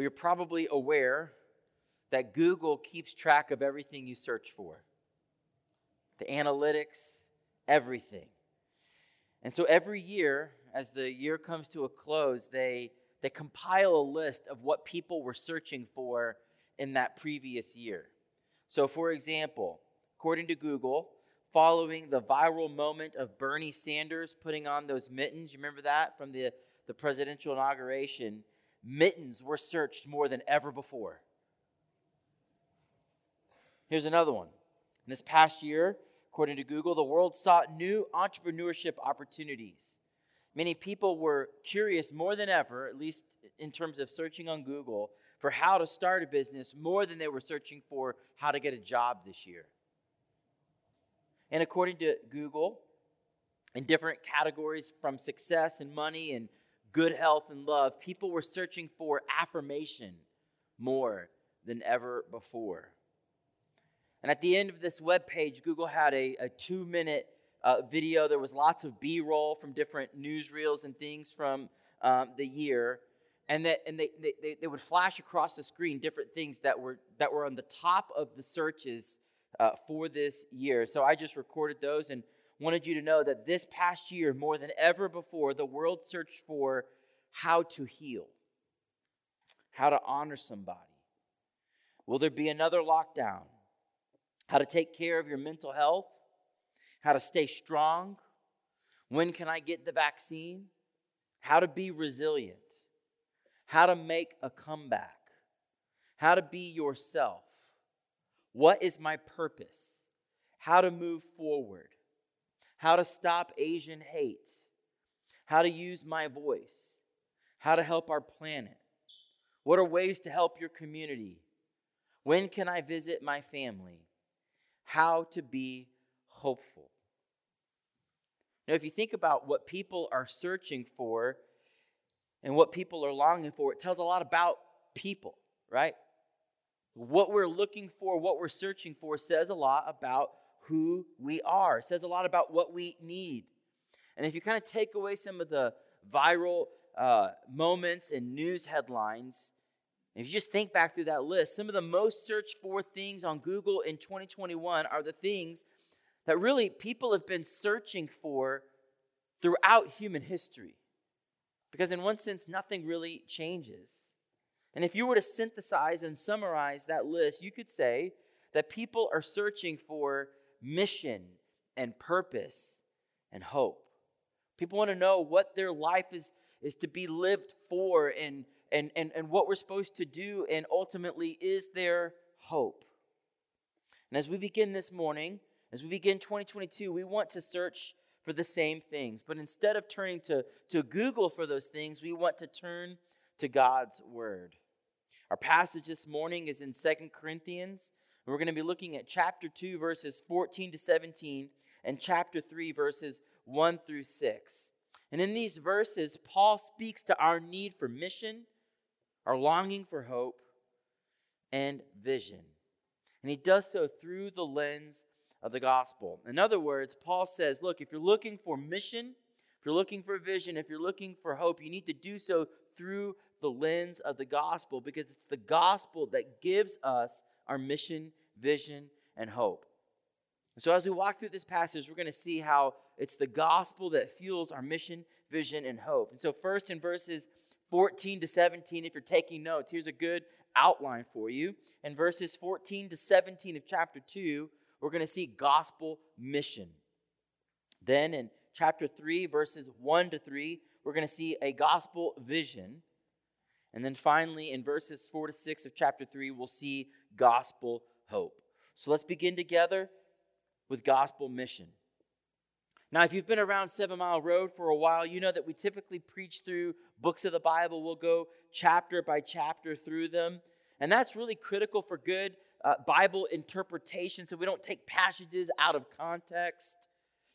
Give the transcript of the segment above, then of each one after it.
Well, you're probably aware that Google keeps track of everything you search for the analytics, everything. And so every year, as the year comes to a close, they, they compile a list of what people were searching for in that previous year. So, for example, according to Google, following the viral moment of Bernie Sanders putting on those mittens, you remember that from the, the presidential inauguration? Mittens were searched more than ever before. Here's another one. In this past year, according to Google, the world sought new entrepreneurship opportunities. Many people were curious more than ever, at least in terms of searching on Google, for how to start a business more than they were searching for how to get a job this year. And according to Google, in different categories from success and money and good health and love, people were searching for affirmation more than ever before. And at the end of this web page, Google had a, a two minute uh, video. There was lots of B roll from different newsreels and things from um, the year. And, that, and they, they, they would flash across the screen different things that were, that were on the top of the searches uh, for this year. So I just recorded those and wanted you to know that this past year, more than ever before, the world searched for how to heal, how to honor somebody. Will there be another lockdown? how to take care of your mental health, how to stay strong, when can I get the vaccine, how to be resilient, how to make a comeback, how to be yourself, what is my purpose, how to move forward, how to stop Asian hate, how to use my voice, how to help our planet. What are ways to help your community? When can I visit my family? how to be hopeful. Now, if you think about what people are searching for and what people are longing for, it tells a lot about people, right? What we're looking for, what we're searching for, says a lot about who we are, it says a lot about what we need. And if you kind of take away some of the viral uh, moments and news headlines, if you just think back through that list, some of the most searched for things on Google in 2021 are the things that really people have been searching for throughout human history. Because, in one sense, nothing really changes. And if you were to synthesize and summarize that list, you could say that people are searching for mission and purpose and hope. People want to know what their life is, is to be lived for and and, and, and what we're supposed to do, and ultimately, is there hope? And as we begin this morning, as we begin 2022, we want to search for the same things. But instead of turning to, to Google for those things, we want to turn to God's Word. Our passage this morning is in Second Corinthians. We're going to be looking at chapter 2, verses 14 to 17, and chapter 3, verses 1 through 6. And in these verses, Paul speaks to our need for mission our longing for hope and vision. And he does so through the lens of the gospel. In other words, Paul says, look, if you're looking for mission, if you're looking for vision, if you're looking for hope, you need to do so through the lens of the gospel because it's the gospel that gives us our mission, vision, and hope. So, as we walk through this passage, we're going to see how it's the gospel that fuels our mission, vision, and hope. And so, first in verses 14 to 17, if you're taking notes, here's a good outline for you. In verses 14 to 17 of chapter 2, we're going to see gospel mission. Then in chapter 3, verses 1 to 3, we're going to see a gospel vision. And then finally, in verses 4 to 6 of chapter 3, we'll see gospel hope. So let's begin together with gospel mission. Now, if you've been around Seven Mile Road for a while, you know that we typically preach through books of the Bible. We'll go chapter by chapter through them. And that's really critical for good uh, Bible interpretation so we don't take passages out of context.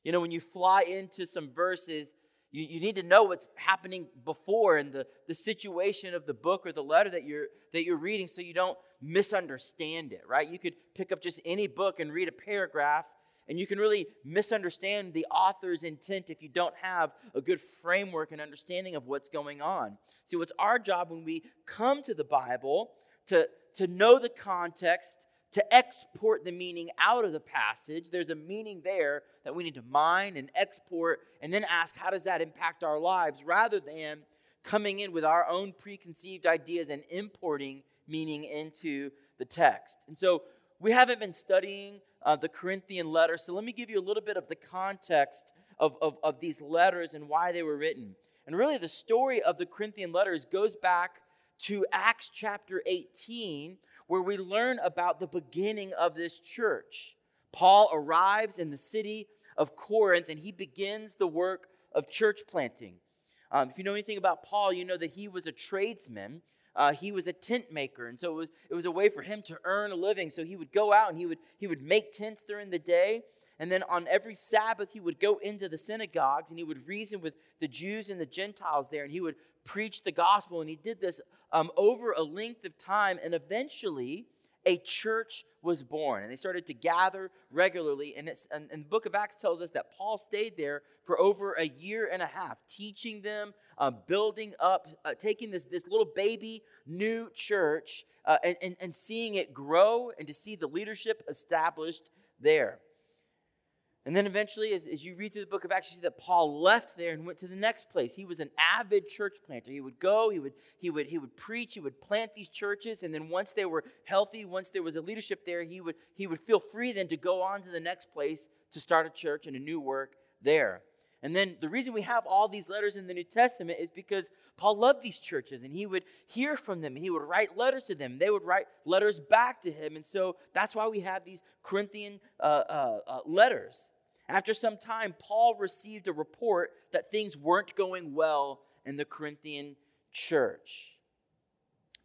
You know, when you fly into some verses, you, you need to know what's happening before and the, the situation of the book or the letter that you're, that you're reading so you don't misunderstand it, right? You could pick up just any book and read a paragraph And you can really misunderstand the author's intent if you don't have a good framework and understanding of what's going on. See, what's our job when we come to the Bible to, to know the context, to export the meaning out of the passage. There's a meaning there that we need to mine and export and then ask, how does that impact our lives rather than coming in with our own preconceived ideas and importing meaning into the text. And so we haven't been studying uh, the Corinthian letter, so let me give you a little bit of the context of, of, of these letters and why they were written. And really, the story of the Corinthian letters goes back to Acts chapter 18, where we learn about the beginning of this church. Paul arrives in the city of Corinth and he begins the work of church planting. Um, if you know anything about Paul, you know that he was a tradesman. Uh, he was a tent maker, and so it was, it was a way for him to earn a living. So he would go out and he would, he would make tents during the day, and then on every Sabbath, he would go into the synagogues and he would reason with the Jews and the Gentiles there, and he would preach the gospel. And he did this um, over a length of time, and eventually, a church was born. And they started to gather regularly. And, and, and, the book of Acts tells us that Paul stayed there for over a year and a half, teaching them, uh, building up, uh, taking this, this little baby new church uh, and, and, and seeing it grow and to see the leadership established there. And then eventually, as, as you read through the book of Acts, you see that Paul left there and went to the next place. He was an avid church planter. He would go, he would, he would, he would preach, he would plant these churches, and then once they were healthy, once there was a leadership there, he would, he would feel free then to go on to the next place to start a church and a new work there. And then the reason we have all these letters in the New Testament is because Paul loved these churches and he would hear from them and he would write letters to them. They would write letters back to him. And so that's why we have these Corinthian uh, uh, uh, letters. After some time, Paul received a report that things weren't going well in the Corinthian church.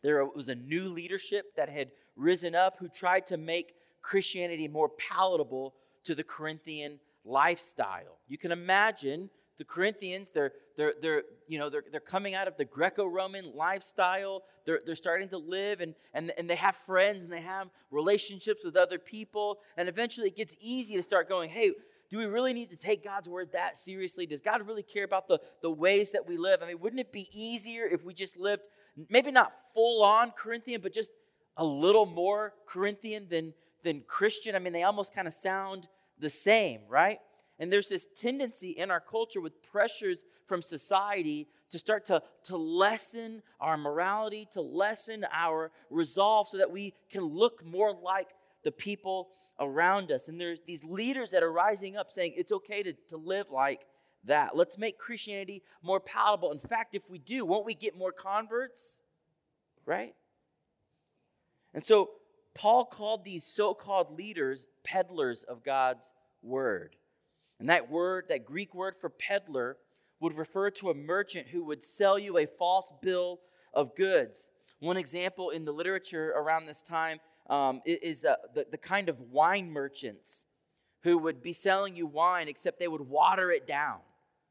There was a new leadership that had risen up who tried to make Christianity more palatable to the Corinthian lifestyle. You can imagine the Corinthians, they're, they're, they're, you know, they're, they're coming out of the Greco Roman lifestyle. They're, they're starting to live and, and, and they have friends and they have relationships with other people. And eventually it gets easy to start going, hey, do we really need to take God's word that seriously? Does God really care about the, the ways that we live? I mean, wouldn't it be easier if we just lived, maybe not full on Corinthian, but just a little more Corinthian than, than Christian? I mean, they almost kind of sound the same, right? And there's this tendency in our culture with pressures from society to start to, to lessen our morality, to lessen our resolve so that we can look more like the people around us. And there's these leaders that are rising up saying it's okay to, to live like that. Let's make Christianity more palatable. In fact, if we do, won't we get more converts? Right? And so Paul called these so called leaders peddlers of God's word. And that word, that Greek word for peddler, would refer to a merchant who would sell you a false bill of goods. One example in the literature around this time um, is uh, the, the kind of wine merchants who would be selling you wine, except they would water it down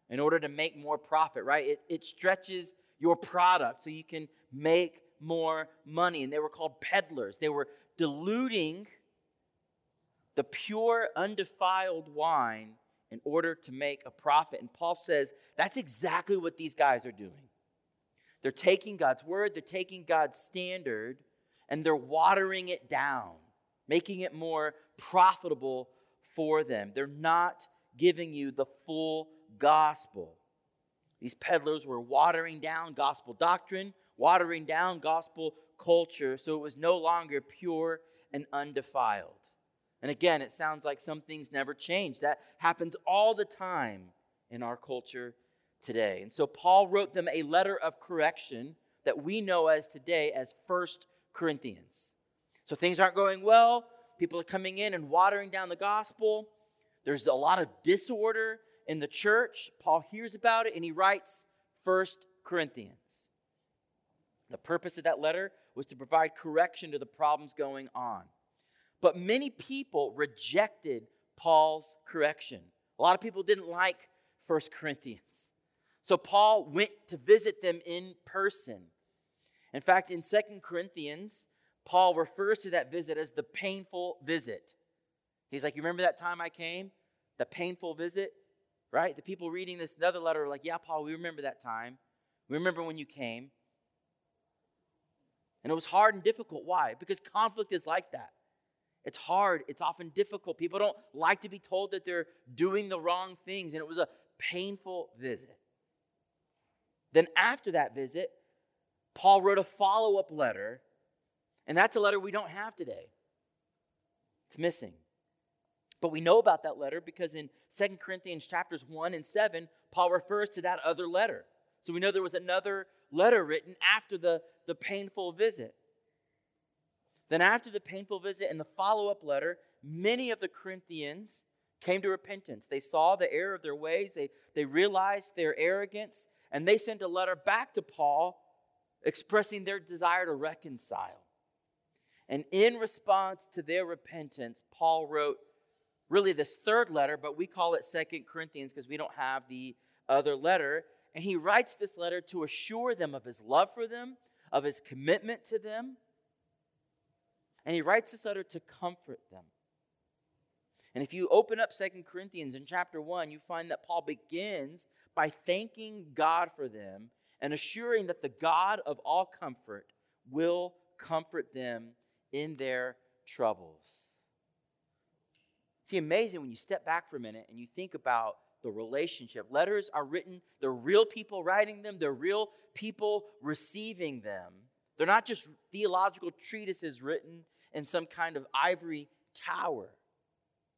in order to make more profit, right? It, it stretches your product so you can make more money. And they were called peddlers. They were diluting the pure, undefiled wine in order to make a profit. And Paul says that's exactly what these guys are doing. They're taking God's word, they're taking God's standard, and they're watering it down, making it more profitable for them. They're not giving you the full gospel. These peddlers were watering down gospel doctrine, watering down gospel culture, so it was no longer pure and undefiled. And again, it sounds like some things never change. That happens all the time in our culture today. And so Paul wrote them a letter of correction that we know as today as First Corinthians. So things aren't going well. People are coming in and watering down the gospel. There's a lot of disorder in the church. Paul hears about it and he writes First Corinthians. The purpose of that letter was to provide correction to the problems going on. But many people rejected Paul's correction. A lot of people didn't like First Corinthians. So Paul went to visit them in person. In fact, in Second Corinthians, Paul refers to that visit as the painful visit. He's like, You remember that time I came? The painful visit? Right? The people reading this other letter are like, Yeah, Paul, we remember that time. We remember when you came. And it was hard and difficult. Why? Because conflict is like that. It's hard, it's often difficult. People don't like to be told that they're doing the wrong things, and it was a painful visit. Then, after that visit, Paul wrote a follow up letter, and that's a letter we don't have today. It's missing. But we know about that letter because in Second Corinthians chapters 1 and 7, Paul refers to that other letter. So we know there was another letter written after the, the painful visit. Then, after the painful visit and the follow up letter, many of the Corinthians came to repentance. They saw the error of their ways, they, they realized their arrogance, and they sent a letter back to Paul expressing their desire to reconcile. And in response to their repentance, Paul wrote really this third letter, but we call it Second Corinthians because we don't have the other letter. And he writes this letter to assure them of his love for them, of his commitment to them. And he writes this letter to comfort them. And if you open up Second Corinthians in chapter 1, you find that Paul begins by thanking God for them and assuring that the God of all comfort will comfort them in their troubles. See, amazing when you step back for a minute and you think about the relationship. Letters are written, they're real people writing them, they're real people receiving them. They're not just theological treatises written in some kind of ivory tower.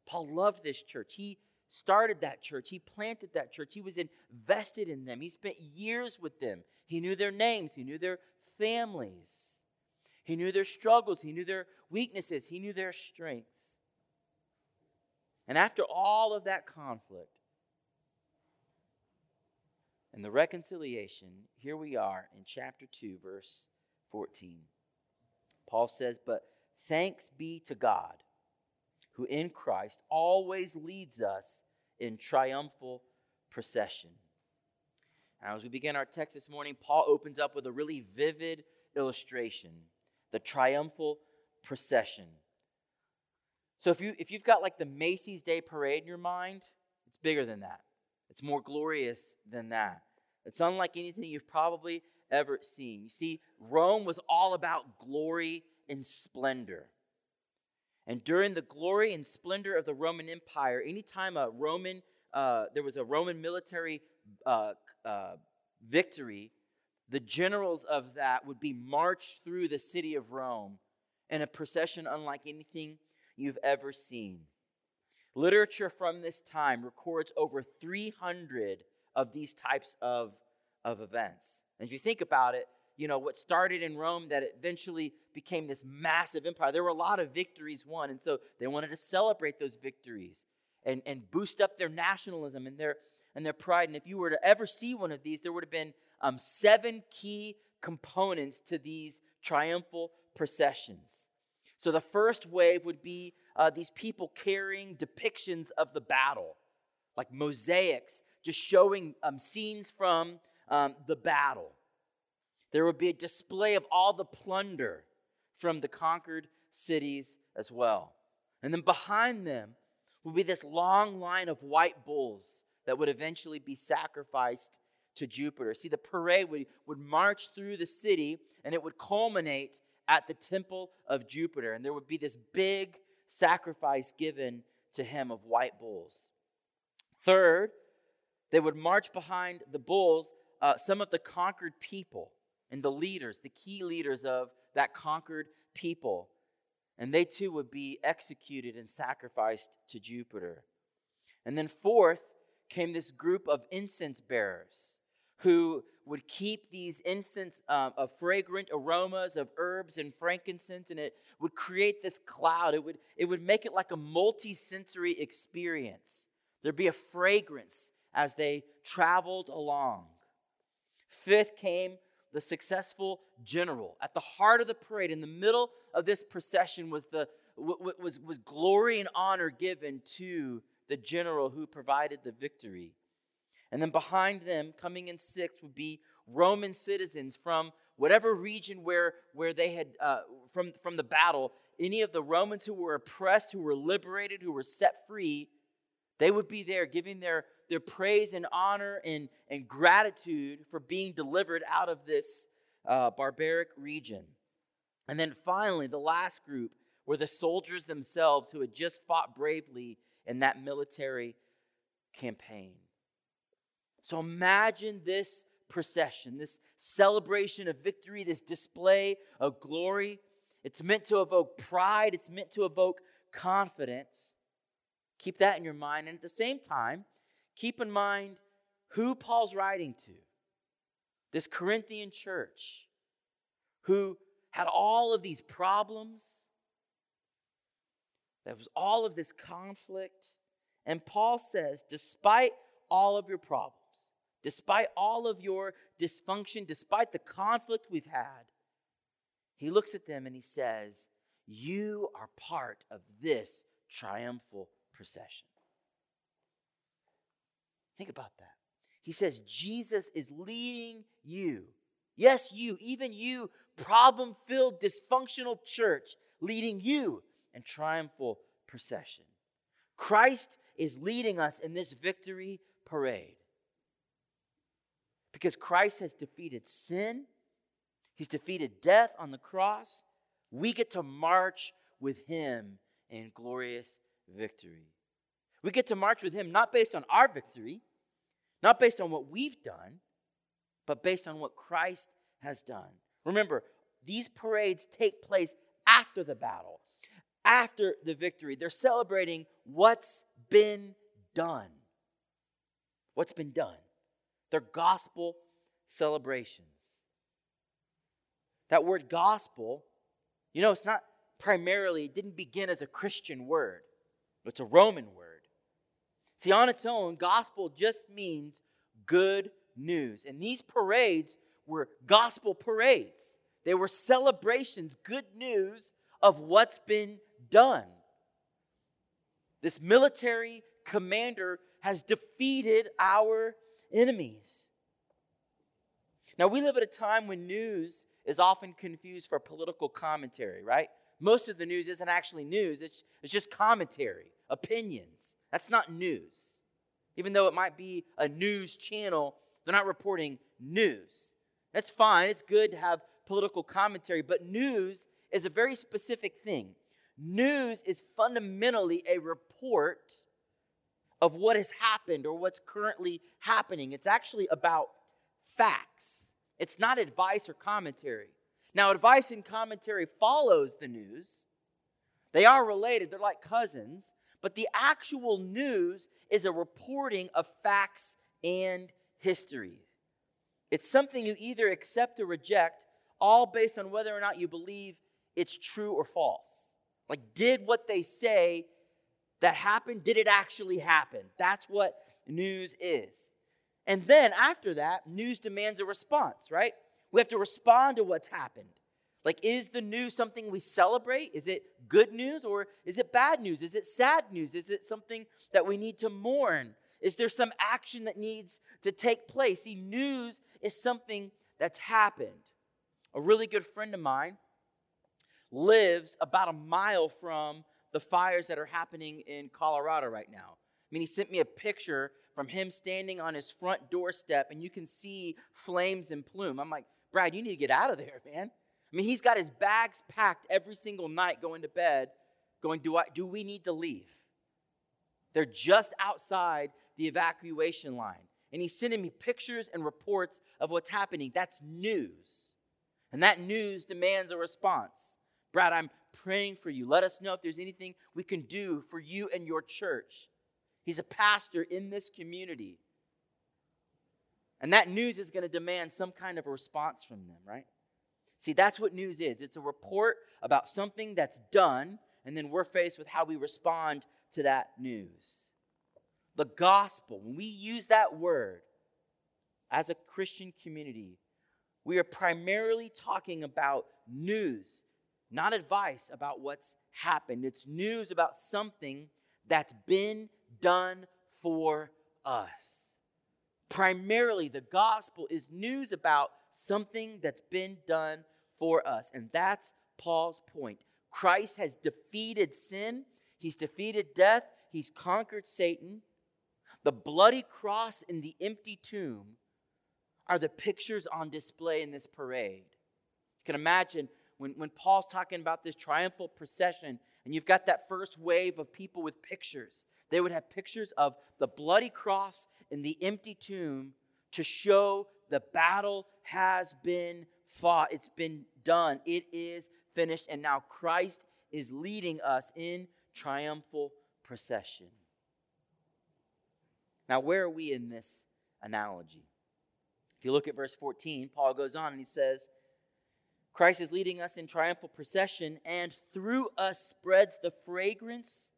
Paul loved this church. He started that church. He planted that church. He was invested in them. He spent years with them. He knew their names, he knew their families, he knew their struggles, he knew their weaknesses, he knew their strengths. And after all of that conflict and the reconciliation, here we are in chapter 2, verse 14. Paul says, But thanks be to God who in Christ always leads us in triumphal procession. Now, as we begin our text this morning, Paul opens up with a really vivid illustration the triumphal procession. So, if, you, if you've got like the Macy's Day Parade in your mind, it's bigger than that. It's more glorious than that. It's unlike anything you've probably ever seen. You see, Rome was all about glory and splendor. And during the glory and splendor of the Roman Empire, anytime a Roman, uh, there was a Roman military uh, uh, victory, the generals of that would be marched through the city of Rome in a procession unlike anything you've ever seen. Literature from this time records over 300 of these types of, of events. And if you think about it, you know, what started in Rome that eventually became this massive empire. There were a lot of victories won, and so they wanted to celebrate those victories and, and boost up their nationalism and their, and their pride. And if you were to ever see one of these, there would have been um, seven key components to these triumphal processions. So the first wave would be uh, these people carrying depictions of the battle, like mosaics, just showing um, scenes from um, the battle. There would be a display of all the plunder from the conquered cities as well. And then behind them would be this long line of white bulls that would eventually be sacrificed to Jupiter. See, the parade would, would march through the city and it would culminate at the temple of Jupiter. And there would be this big sacrifice given to him of white bulls. Third, they would march behind the bulls uh, some of the conquered people and the leaders, the key leaders of that conquered people. And they too would be executed and sacrificed to Jupiter. And then, fourth, came this group of incense bearers who would keep these incense um, of fragrant aromas of herbs and frankincense and it would create this cloud it would it would make it like a multi-sensory experience there'd be a fragrance as they traveled along fifth came the successful general. At the heart of the parade, in the middle of this procession, was, the, was, was glory and honor given to the general who provided the victory. And then behind them, coming in sixth, would be Roman citizens from whatever region where, where they had, uh, from, from the battle, any of the Romans who were oppressed, who were liberated, who were set free, they would be there giving their, their praise and honor and, and gratitude for being delivered out of this uh, barbaric region. And then finally, the last group were the soldiers themselves who had just fought bravely in that military campaign. So imagine this procession, this celebration of victory, this display of glory. It's meant to evoke pride, it's meant to evoke confidence. Keep that in your mind. And at the same time, keep in mind who Paul's writing to this Corinthian church who had all of these problems. There was all of this conflict. And Paul says, despite all of your problems, despite all of your dysfunction, despite the conflict we've had, he looks at them and he says, You are part of this triumphal procession. Think about that. He says, Jesus is leading you. Yes, you, even you, problem filled, dysfunctional church, leading you in triumphal procession. Christ is leading us in this victory parade. Because Christ has defeated sin, He's defeated death on the cross. We get to march with Him in glorious victory. We get to march with Him not based on our victory, not based on what we've done, but based on what Christ has done. Remember, these parades take place after the battle, after the victory. They're celebrating what's been done. What's been done. They're gospel celebrations. That word gospel, you know, it's not primarily, it didn't begin as a Christian word, it's a Roman word. See, on its own, gospel just means good news. And these parades were gospel parades, they were celebrations, good news of what's been done. This military commander has defeated our enemies. Now, we live at a time when news is often confused for political commentary, right? Most of the news isn't actually news, it's, it's just commentary, opinions. That's not news. Even though it might be a news channel, they're not reporting news. That's fine, it's good to have political commentary, but news is a very specific thing. News is fundamentally a report of what has happened or what's currently happening. It's actually about facts. It's not advice or commentary. Now, advice and commentary follows the news. They are related, they're like cousins, but the actual news is a reporting of facts and history. It's something you either accept or reject, all based on whether or not you believe it's true or false. Like, did what they say that happened, did it actually happen? That's what news is. And then after that, news demands a response, right? We have to respond to what's happened. Like, is the news something we celebrate? Is it good news or is it bad news? Is it sad news? Is it something that we need to mourn? Is there some action that needs to take place? See, news is something that's happened. A really good friend of mine lives about a mile from the fires that are happening in Colorado right now. I mean, he sent me a picture from him standing on his front doorstep, and you can see flames and plume. I'm like, Brad, you need to get out of there, man. I mean, he's got his bags packed every single night going to bed, going, Do, I, do we need to leave? They're just outside the evacuation line. And he's sending me pictures and reports of what's happening. That's news. And that news demands a response. Brad, I'm praying for you. Let us know if there's anything we can do for you and your church. He's a pastor in this community. And that news is going to demand some kind of a response from them, right? See, that's what news is it's a report about something that's done, and then we're faced with how we respond to that news. The gospel, when we use that word as a Christian community, we are primarily talking about news not advice about what's happened. It's news about something that's been done for us. Primarily, the gospel is news about something that's been done for us. And that's Paul's point. Christ has defeated sin, he's defeated death, he's conquered Satan. The bloody cross and the empty tomb are the pictures on display in this parade. You can imagine when, when Paul's talking about this triumphal procession, and you've got that first wave of people with pictures. They would have pictures of the bloody cross and the empty tomb to show the battle has been fought. It's been done. It is finished. And now Christ is leading us in triumphal procession. Now, where are we in this analogy? If you look at verse 14, Paul goes on and he says, Christ is leading us in triumphal procession, and through us spreads the fragrance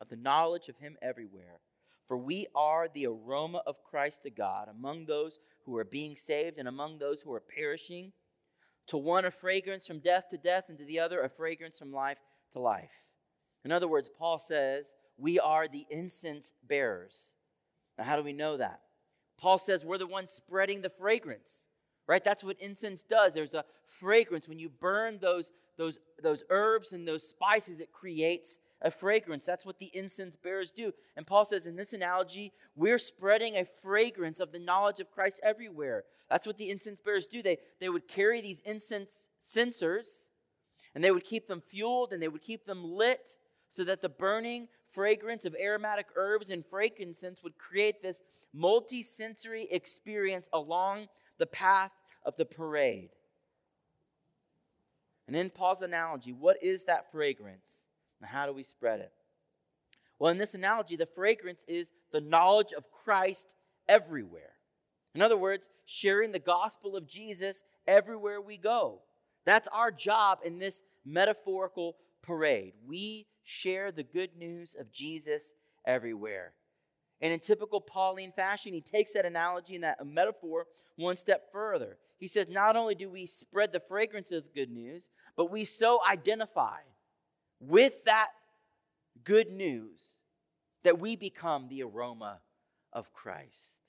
of the knowledge of Him everywhere. For we are the aroma of Christ to God among those who are being saved and among those who are perishing. To one, a fragrance from death to death, and to the other, a fragrance from life to life. In other words, Paul says, we are the incense bearers. Now, how do we know that? Paul says we're the ones spreading the fragrance, right? That's what incense does. There's a fragrance. When you burn those, those, those herbs and those spices, it creates a fragrance. That's what the incense bearers do. And Paul says in this analogy, we're spreading a fragrance of the knowledge of Christ everywhere. That's what the incense bearers do. They, they would carry these incense censers and they would keep them fueled and they would keep them lit so that the burning fragrance of aromatic herbs and frankincense would create this multi-sensory experience along the path of the parade. And in Paul's analogy, what is that fragrance? And how do we spread it? Well, in this analogy, the fragrance is the knowledge of Christ everywhere. In other words, sharing the gospel of Jesus everywhere we go. That's our job in this metaphorical parade. We share the good news of Jesus everywhere. And in typical Pauline fashion, he takes that analogy and that metaphor one step further. He says, Not only do we spread the fragrance of good news, but we so identify with that good news that we become the aroma of Christ.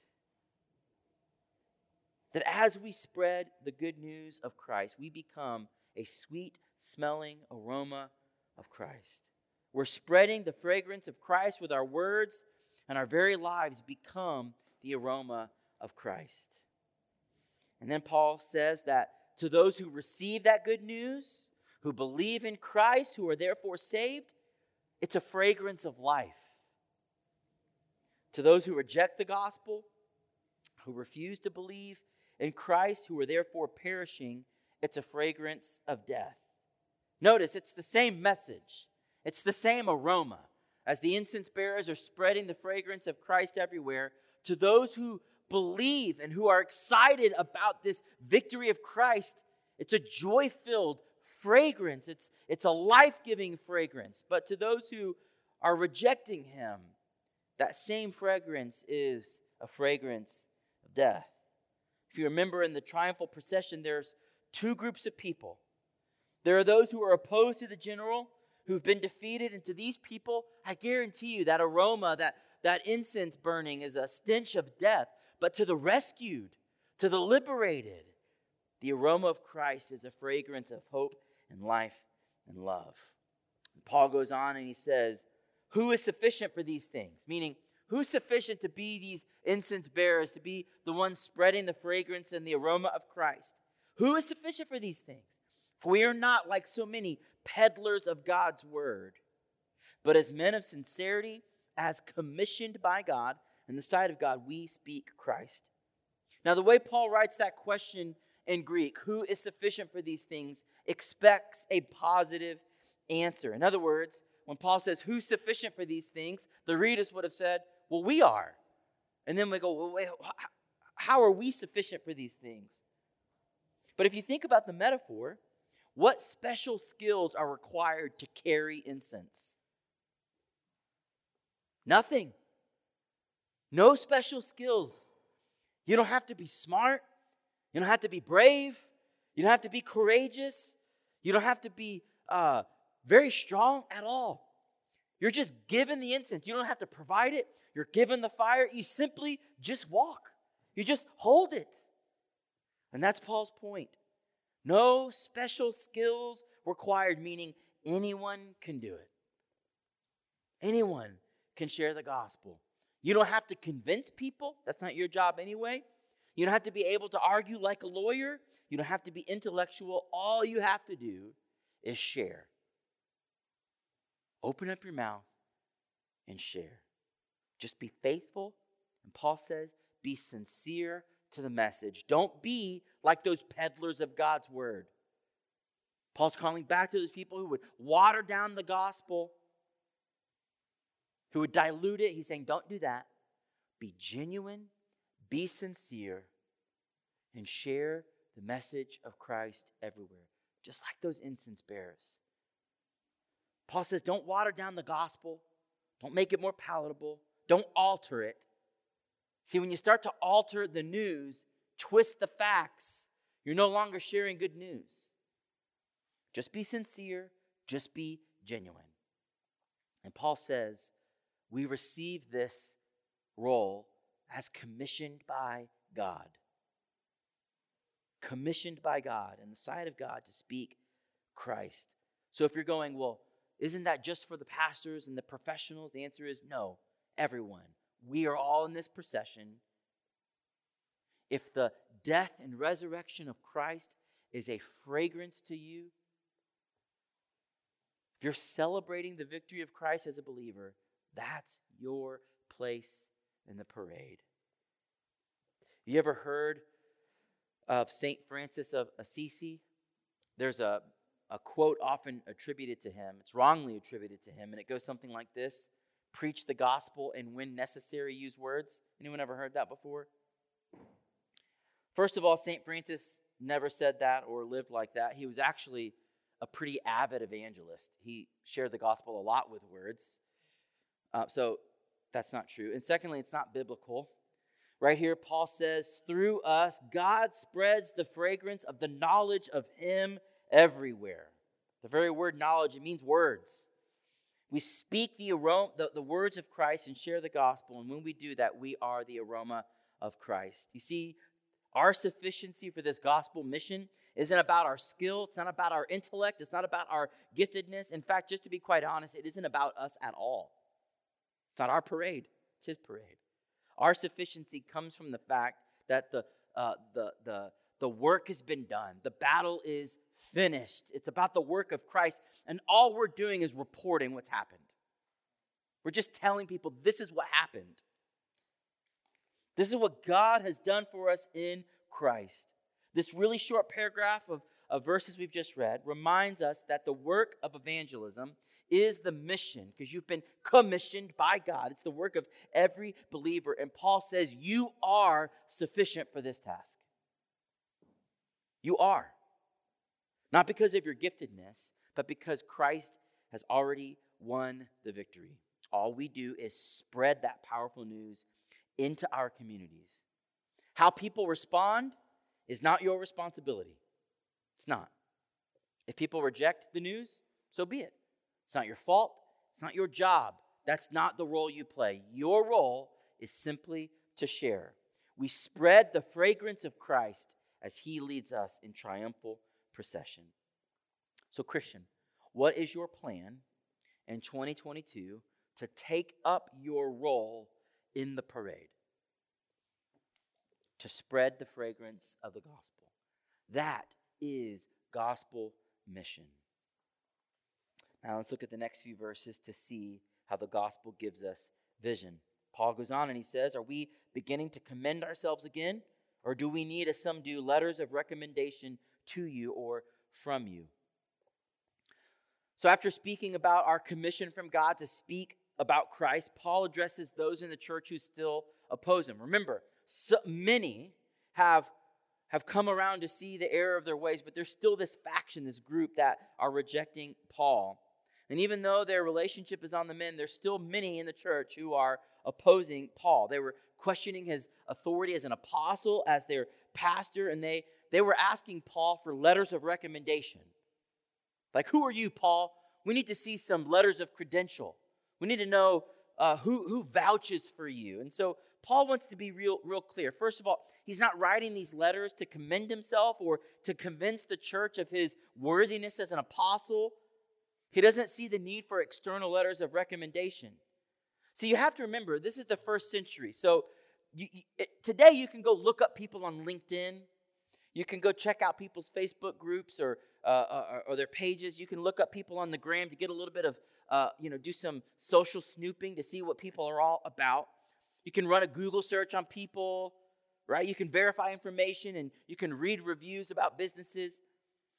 That as we spread the good news of Christ, we become a sweet smelling aroma of Christ. We're spreading the fragrance of Christ with our words, and our very lives become the aroma of Christ. And then Paul says that to those who receive that good news, who believe in Christ, who are therefore saved, it's a fragrance of life. To those who reject the gospel, who refuse to believe in Christ, who are therefore perishing, it's a fragrance of death. Notice it's the same message. It's the same aroma as the incense bearers are spreading the fragrance of Christ everywhere to those who believe and who are excited about this victory of Christ. It's a joy filled fragrance, it's, it's a life giving fragrance. But to those who are rejecting Him, that same fragrance is a fragrance of death. If you remember in the triumphal procession, there's two groups of people. There are those who are opposed to the general who've been defeated. And to these people, I guarantee you that aroma, that, that incense burning is a stench of death. But to the rescued, to the liberated, the aroma of Christ is a fragrance of hope and life and love. And Paul goes on and he says, Who is sufficient for these things? Meaning, who's sufficient to be these incense bearers, to be the ones spreading the fragrance and the aroma of Christ? Who is sufficient for these things? For we are not like so many peddlers of God's word, but as men of sincerity, as commissioned by God, in the sight of God, we speak Christ. Now, the way Paul writes that question in Greek, who is sufficient for these things, expects a positive answer. In other words, when Paul says, who's sufficient for these things, the readers would have said, well, we are. And then we go, well, wait, how are we sufficient for these things? But if you think about the metaphor, what special skills are required to carry incense? Nothing. No special skills. You don't have to be smart. You don't have to be brave. You don't have to be courageous. You don't have to be uh, very strong at all. You're just given the incense. You don't have to provide it. You're given the fire. You simply just walk. You just hold it. And that's Paul's point. No special skills required, meaning anyone can do it. Anyone can share the gospel. You don't have to convince people, that's not your job anyway. You don't have to be able to argue like a lawyer. You don't have to be intellectual. All you have to do is share. Open up your mouth and share. Just be faithful. And Paul says, be sincere to the message. Don't be like those peddlers of God's word. Paul's calling back to those people who would water down the gospel, who would dilute it. He's saying, don't do that. Be genuine, be sincere, and share the message of Christ everywhere, just like those incense bearers. Paul says, don't water down the gospel, don't make it more palatable, don't alter it. See, when you start to alter the news, twist the facts, you're no longer sharing good news. Just be sincere, just be genuine. And Paul says, we receive this role as commissioned by God. Commissioned by God and the sight of God to speak Christ. So if you're going, well, isn't that just for the pastors and the professionals? The answer is no, everyone. We are all in this procession. If the death and resurrection of Christ is a fragrance to you, if you're celebrating the victory of Christ as a believer, that's your place in the parade. You ever heard of St. Francis of Assisi? There's a, a quote often attributed to him. It's wrongly attributed to him, and it goes something like this Preach the gospel and when necessary, use words. Anyone ever heard that before? First of all, St. Francis never said that or lived like that. He was actually a pretty avid evangelist. He shared the gospel a lot with words. Uh, so that's not true. And secondly, it's not biblical. Right here, Paul says, through us, God spreads the fragrance of the knowledge of Him everywhere. The very word knowledge, it means words. We speak the, aroma, the, the words of Christ and share the gospel. And when we do that, we are the aroma of Christ. You see, our sufficiency for this gospel mission isn't about our skill, it's not about our intellect, it's not about our giftedness. In fact, just to be quite honest, it isn't about us at all. It's not our parade, it's His parade. Our sufficiency comes from the fact that the, uh, the, the, the work has been done, the battle is finished. It's about the work of Christ, and all we're doing is reporting what's happened. We're just telling people this is what happened. This is what God has done for us in Christ. This really short paragraph of, of verses we've just read reminds us that the work of evangelism is the mission because you've been commissioned by God. It's the work of every believer. And Paul says, You are sufficient for this task. You are. Not because of your giftedness, but because Christ has already won the victory. All we do is spread that powerful news into our communities. How people respond is not your responsibility. It's not. If people reject the news, so be it. It's not your fault. It's not your job. That's not the role you play. Your role is simply to share. We spread the fragrance of Christ as he leads us in triumphal procession. So, Christian, what is your plan in 2022 to take up your role in the parade? To spread the fragrance of the gospel. That is gospel mission. Now let's look at the next few verses to see how the gospel gives us vision. Paul goes on and he says, Are we beginning to commend ourselves again? Or do we need, as some do, letters of recommendation to you or from you? So, after speaking about our commission from God to speak about Christ, Paul addresses those in the church who still oppose him. Remember, so many have, have come around to see the error of their ways, but there's still this faction, this group that are rejecting Paul. And even though their relationship is on the men, there's still many in the church who are opposing Paul. They were questioning his authority as an apostle, as their pastor, and they, they were asking Paul for letters of recommendation. Like, who are you, Paul? We need to see some letters of credential. We need to know uh, who, who vouches for you. And so Paul wants to be real, real clear. First of all, he's not writing these letters to commend himself or to convince the church of his worthiness as an apostle. He doesn't see the need for external letters of recommendation. So you have to remember, this is the first century. So you, you, it, today you can go look up people on LinkedIn. You can go check out people's Facebook groups or, uh, uh or, or, their pages. You can look up people on the gram to get a little bit of, uh, you know, do some social snooping to see what people are all about. You can run a Google search on people, right? You can verify information and you can read reviews about businesses.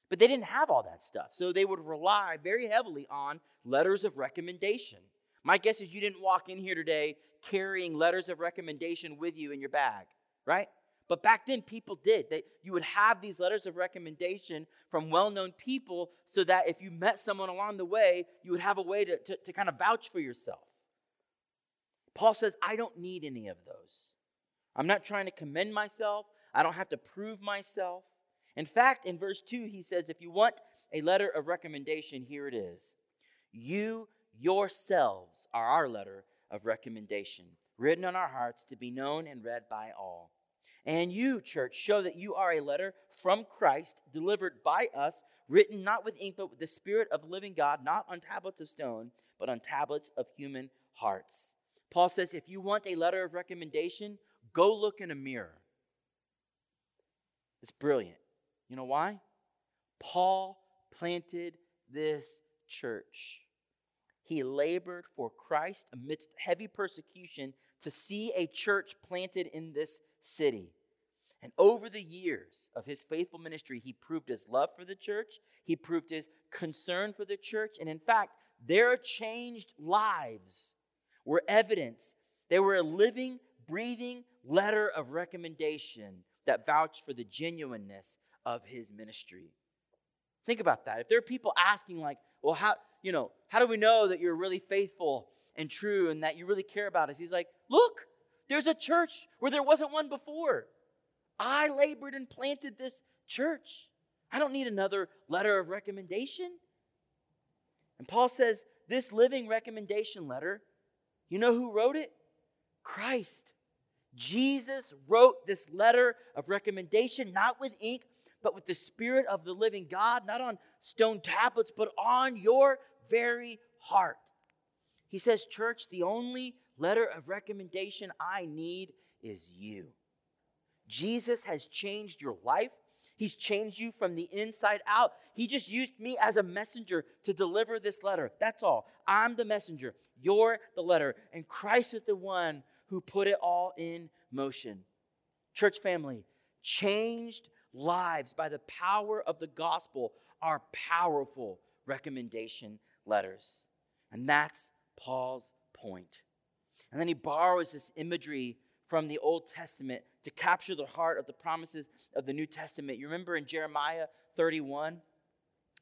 But they didn't have all that stuff. So they would rely very heavily on letters of recommendation. My guess is you didn't walk in here today carrying letters of recommendation with you in your bag, right? But back then, people did. They, you would have these letters of recommendation from well known people so that if you met someone along the way, you would have a way to, to, to kind of vouch for yourself. Paul says, I don't need any of those. I'm not trying to commend myself, I don't have to prove myself. In fact, in verse 2, he says, If you want a letter of recommendation, here it is. You yourselves are our letter of recommendation, written on our hearts to be known and read by all. And you, church, show that you are a letter from Christ, delivered by us, written not with ink, but with the Spirit of the living God, not on tablets of stone, but on tablets of human hearts. Paul says, if you want a letter of recommendation, go look in a mirror. It's brilliant. You know why? Paul planted this church. He labored for Christ amidst heavy persecution to see a church planted in this city. And over the years of his faithful ministry, he proved his love for the church, he proved his concern for the church, and in fact, their changed lives were evidence. They were a living, breathing letter of recommendation that vouched for the genuineness of his ministry. Think about that. If there are people asking, like, well, how, you know, how do we know that you're really faithful and true and that you really care about us? He's like, look, there's a church where there wasn't one before. I labored and planted this church. I don't need another letter of recommendation. And Paul says, this living recommendation letter, you know who wrote it? Christ. Jesus wrote this letter of recommendation, not with ink, but with the Spirit of the living God, not on stone tablets, but on your very heart. He says, Church, the only letter of recommendation I need is you. Jesus has changed your life. He's changed you from the inside out. He just used me as a messenger to deliver this letter. That's all. I'm the messenger. You're the letter. And Christ is the one who put it all in motion. Church family, changed lives by the power of the gospel are powerful recommendation letters. And that's Paul's point. And then he borrows this imagery from the Old Testament to capture the heart of the promises of the New Testament. You remember in Jeremiah 31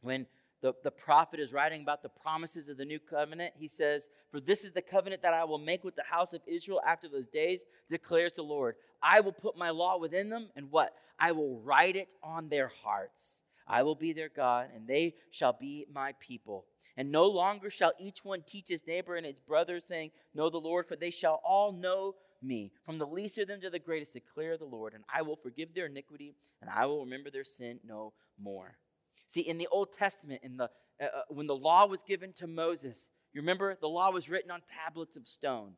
when the, the prophet is writing about the promises of the new covenant. He says, For this is the covenant that I will make with the house of Israel after those days, declares the Lord. I will put my law within them, and what? I will write it on their hearts. I will be their God, and they shall be my people. And no longer shall each one teach his neighbor and his brother, saying, Know the Lord, for they shall all know me, from the least of them to the greatest, declare the Lord, and I will forgive their iniquity, and I will remember their sin no more. See, in the Old Testament, in the, uh, uh, when the law was given to Moses, you remember the law was written on tablets of stone.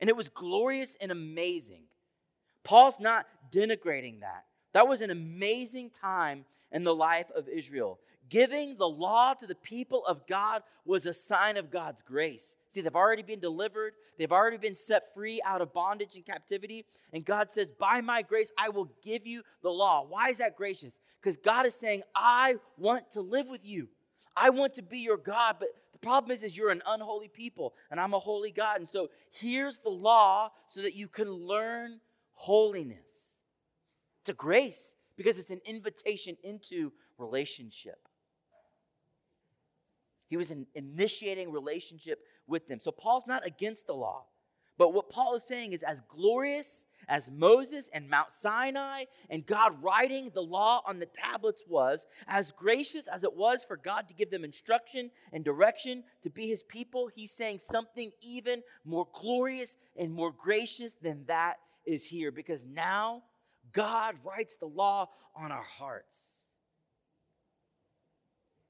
And it was glorious and amazing. Paul's not denigrating that. That was an amazing time in the life of Israel. Giving the law to the people of God was a sign of God's grace. See, they've already been delivered, they've already been set free out of bondage and captivity. And God says, By my grace, I will give you the law. Why is that gracious? Because God is saying, I want to live with you. I want to be your God, but the problem is, is you're an unholy people, and I'm a holy God. And so here's the law so that you can learn holiness. It's a grace because it's an invitation into relationship. He was in initiating relationship with them. So Paul's not against the law. But what Paul is saying is as glorious as Moses and Mount Sinai and God writing the law on the tablets was, as gracious as it was for God to give them instruction and direction to be his people, he's saying something even more glorious and more gracious than that is here because now God writes the law on our hearts.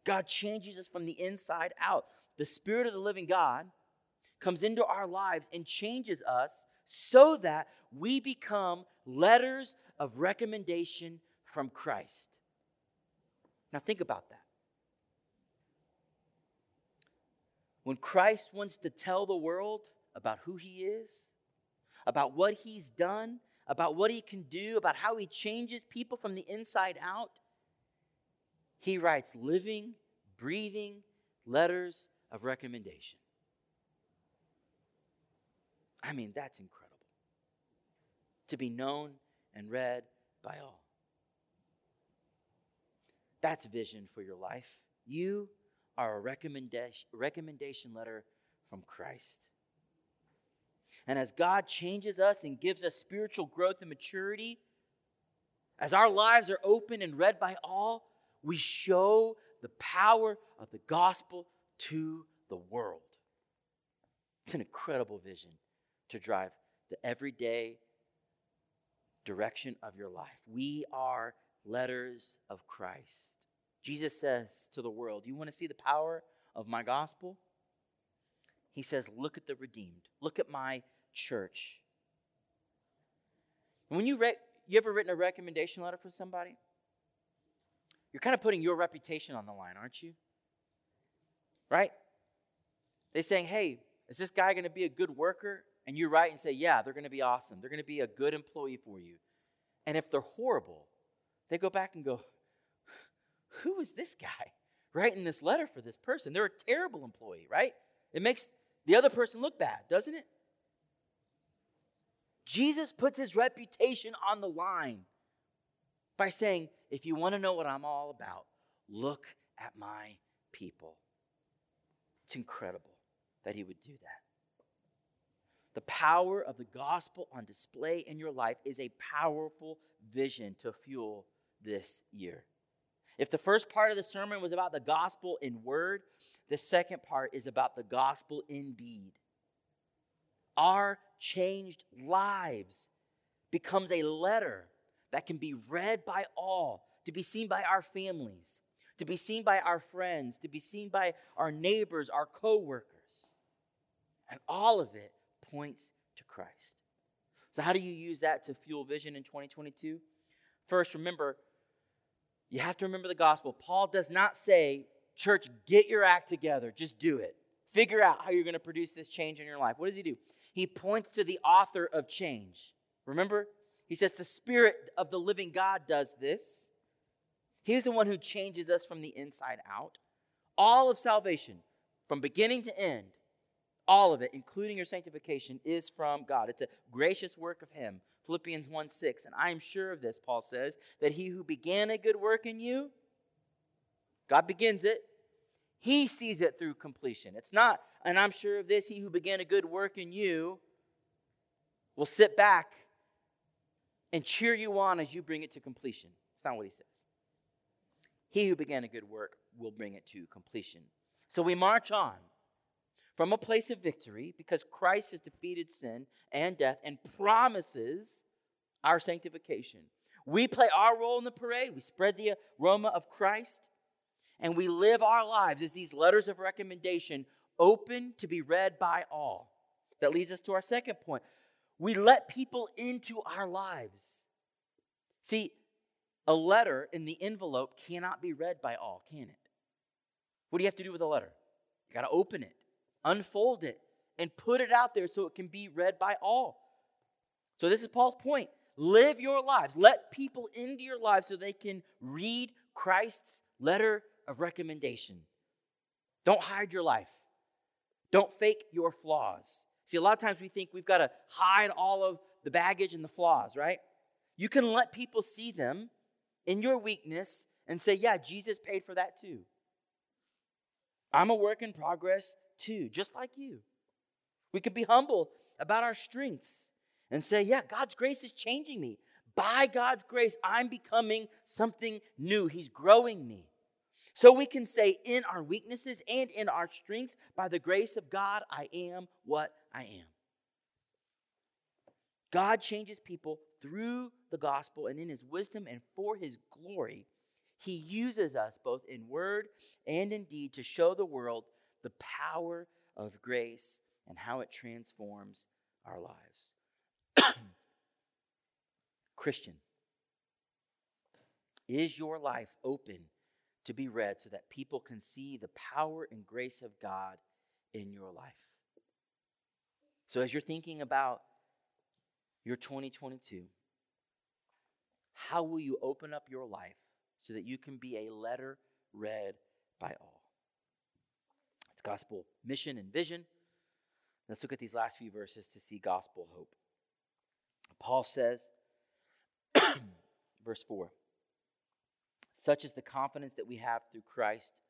God changes us from the inside out. The Spirit of the living God comes into our lives and changes us so that we become letters of recommendation from Christ. Now, think about that. When Christ wants to tell the world about who he is, about what he's done, about what he can do, about how he changes people from the inside out, he writes living, breathing letters of recommendation. I mean, that's incredible. To be known and read by all. That's vision for your life. You are a recommendation, letter from Christ. And as God changes us and gives us spiritual growth and maturity, as our lives are open and read by all, we show the power of the gospel to the world. It's an incredible vision to drive the everyday direction of your life. We are letters of Christ. Jesus says to the world, You want to see the power of my gospel? He says, Look at the redeemed, look at my church. when you, re- you ever written a recommendation letter for somebody? You're kind of putting your reputation on the line, aren't you? Right? They're saying, Hey, is this guy going to be a good worker? and you write and say, yeah, they're going to be awesome. They're going to be a good employee for you. And if they're horrible, they go back and go, who is this guy writing this letter for this person? They're a terrible employee, right? It makes the other person look bad, doesn't it? Jesus puts his reputation on the line by saying, if you want to know what I'm all about, look at my people. It's incredible that he would do that. The power of the gospel on display in your life is a powerful vision to fuel this year. If the first part of the sermon was about the gospel in word, the second part is about the gospel in deed. Our changed lives becomes a letter that can be read by all, to be seen by our families, to be seen by our friends, to be seen by our neighbors, our coworkers. And all of it points to Christ. So, how do you use that to fuel vision in 2022? First, remember, you have to remember the gospel. Paul does not say, Church, get your act together, just do it. Figure out how you're going to produce this change in your life. What does he do? He points to the author of change. Remember? He says, The Spirit of the living God does this. He's the one who changes us from the inside out. All of salvation, from beginning to end, all of it, including your sanctification, is from God. It's a gracious work of Him. Philippians 1 6. And I am sure of this, Paul says, that he who began a good work in you, God begins it, he sees it through completion. It's not, and I'm sure of this, he who began a good work in you will sit back and cheer you on as you bring it to completion. That's not what he says. He who began a good work will bring it to completion. So we march on from a place of victory because Christ has defeated sin and death and promises our sanctification. We play our role in the parade, we spread the aroma of Christ, and we live our lives as these letters of recommendation open to be read by all. That leads us to our second point. We let people into our lives. See, a letter in the envelope cannot be read by all, can it? What do you have to do with a letter? You got to open it unfold it, and put it out there so it can be read by all. So, this is Paul's point. Live your lives. Let people into your lives so they can read Christ's letter of recommendation. Don't hide your life. Don't fake your flaws. See, a lot of times we think we've got to hide all of the baggage and the flaws, right? You can let people see them in your weakness and say, Yeah, Jesus paid for that too. I'm a work in progress too, just like you. We can be humble about our strengths and say, Yeah, God's grace is changing me. By God's grace, I'm becoming something new. He's growing me. So we can say, in our weaknesses and in our strengths, by the grace of God, I am what I am. God changes people through the gospel and in his wisdom and for his glory. He uses us both in word and in deed to show the world the power of grace and how it transforms our lives. Christian, is your life open to be read so that people can see the power and grace of God in your life? So, as you're thinking about your 2022, how will you open up your life so that you can be a letter read by all? It's gospel mission and vision. Let's look at these last few verses to see gospel hope. Paul says, verse 4 Such is the confidence that we have through Christ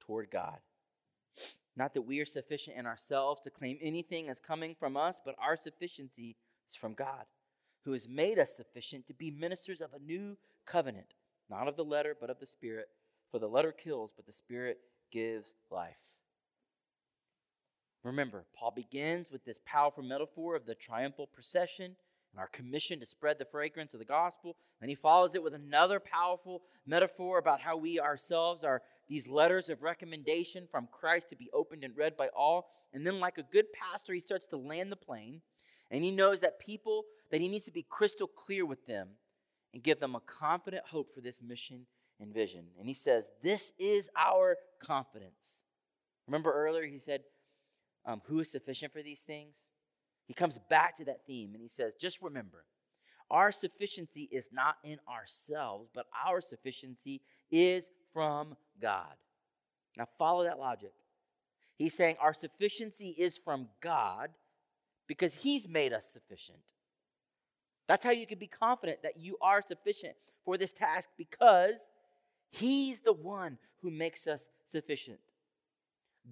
toward God. Not that we are sufficient in ourselves to claim anything as coming from us, but our sufficiency is from God, who has made us sufficient to be ministers of a new covenant, not of the letter, but of the Spirit. For the letter kills, but the Spirit gives life. Remember, Paul begins with this powerful metaphor of the triumphal procession and our commission to spread the fragrance of the gospel. And he follows it with another powerful metaphor about how we ourselves are these letters of recommendation from Christ to be opened and read by all. And then, like a good pastor, he starts to land the plane and he knows that people, that he needs to be crystal clear with them and give them a confident hope for this mission and vision. And he says, This is our confidence. Remember earlier, he said, um, Who is sufficient for these things? He comes back to that theme and he says, Just remember, our sufficiency is not in ourselves, but our sufficiency is from God. Now, follow that logic. He's saying our sufficiency is from God because He's made us sufficient. That's how you can be confident that you are sufficient for this task because He's the one who makes us sufficient.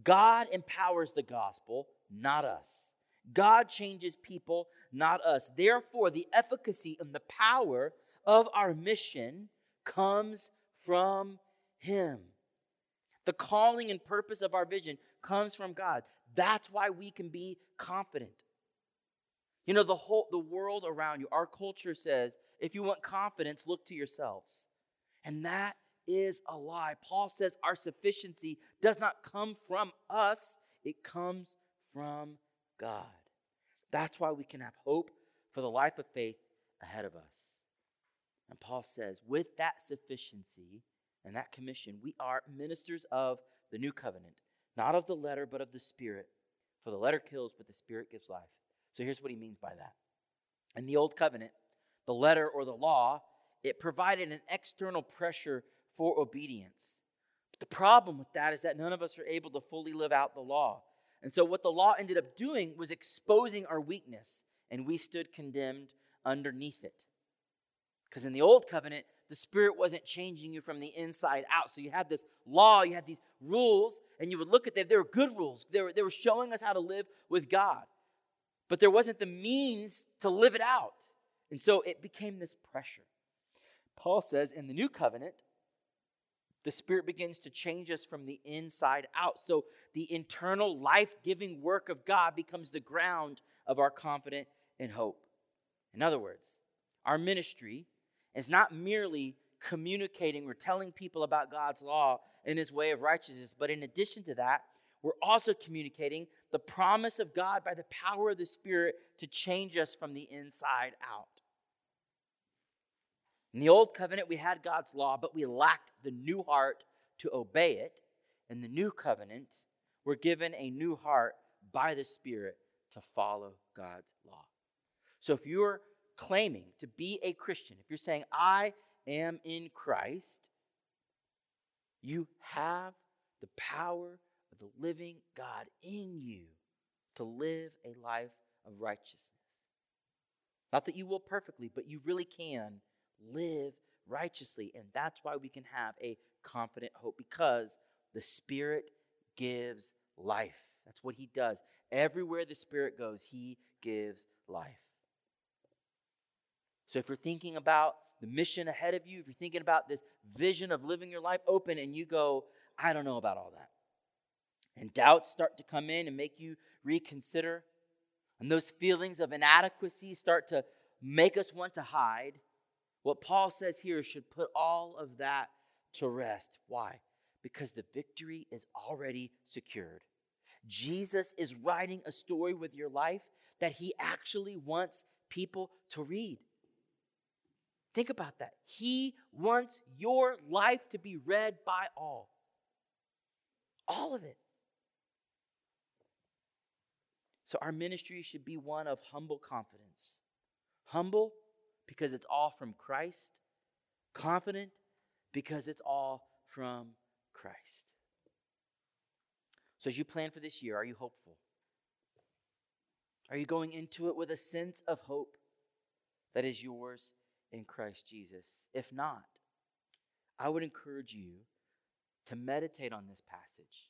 God empowers the gospel, not us. God changes people, not us. Therefore, the efficacy and the power of our mission comes from Him. The calling and purpose of our vision comes from God. That's why we can be confident. You know, the whole the world around you, our culture says, if you want confidence, look to yourselves. And that is a lie. Paul says our sufficiency does not come from us, it comes from God. That's why we can have hope for the life of faith ahead of us. And Paul says, with that sufficiency and that commission, we are ministers of the new covenant, not of the letter, but of the Spirit. For the letter kills, but the Spirit gives life. So here's what he means by that. In the Old Covenant, the letter or the law, it provided an external pressure for obedience. But the problem with that is that none of us are able to fully live out the law. And so what the law ended up doing was exposing our weakness, and we stood condemned underneath it. Because in the Old Covenant, the Spirit wasn't changing you from the inside out. So you had this law, you had these rules, and you would look at them. They were good rules. They were, they were showing us how to live with God but there wasn't the means to live it out. And so it became this pressure. Paul says in the new covenant, the Spirit begins to change us from the inside out. So the internal life giving work of God becomes the ground of our confidence and hope. In other words, our ministry is not merely communicating or telling people about God's law and his way of righteousness, but in addition to that, we're also communicating the promise of God by the power of the Spirit to change us from the inside out. In the old covenant, we had God's law, but we lacked the new heart to obey it. In the new covenant, we're given a new heart by the Spirit to follow God's law. So if you're claiming to be a Christian, if you're saying, I am in Christ, you have the power of the living God in you to live a life of righteousness. Not that you will perfectly, but you really can live righteously. And that's why we can have a confident hope because the Spirit gives life. That's what He does. Everywhere the Spirit goes, He gives life. So if you're thinking about the mission ahead of you, if you're thinking about this vision of living your life open and you go, I don't know about all that, and doubts start to come in and make you reconsider, and those feelings of inadequacy start to make us want to hide, what Paul says here should put all of that to rest. Why? Because the victory is already secured. Jesus is writing a story with your life that he actually wants people to read. Think about that. He wants your life to be read by all. All of it. So, our ministry should be one of humble confidence. Humble because it's all from Christ, confident because it's all from Christ. So, as you plan for this year, are you hopeful? Are you going into it with a sense of hope that is yours in Christ Jesus? If not, I would encourage you to meditate on this passage.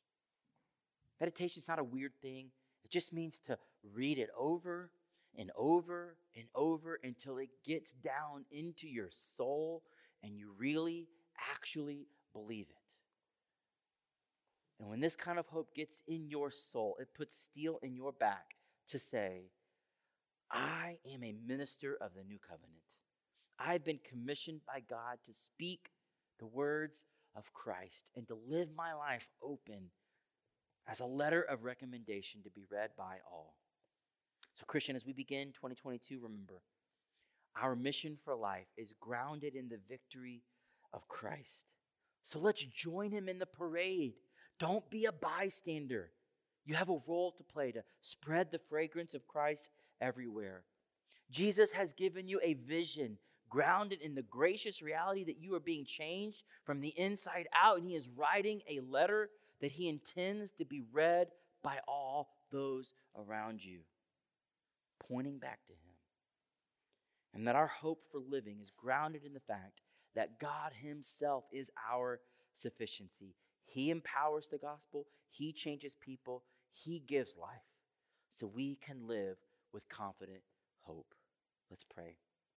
Meditation is not a weird thing, it just means to read it over and over and over until it gets down into your soul and you really actually believe it. And when this kind of hope gets in your soul, it puts steel in your back to say, I am a minister of the new covenant. I've been commissioned by God to speak the words of Christ and to live my life open as a letter of recommendation to be read by all. So, Christian, as we begin 2022, remember our mission for life is grounded in the victory of Christ. So let's join him in the parade. Don't be a bystander. You have a role to play to spread the fragrance of Christ everywhere. Jesus has given you a vision grounded in the gracious reality that you are being changed from the inside out, and He is writing a letter that He intends to be read by all those around you, pointing back to Him. And that our hope for living is grounded in the fact that God Himself is our sufficiency. He empowers the gospel, He changes people, He gives life. So we can live with confident hope. Let's pray.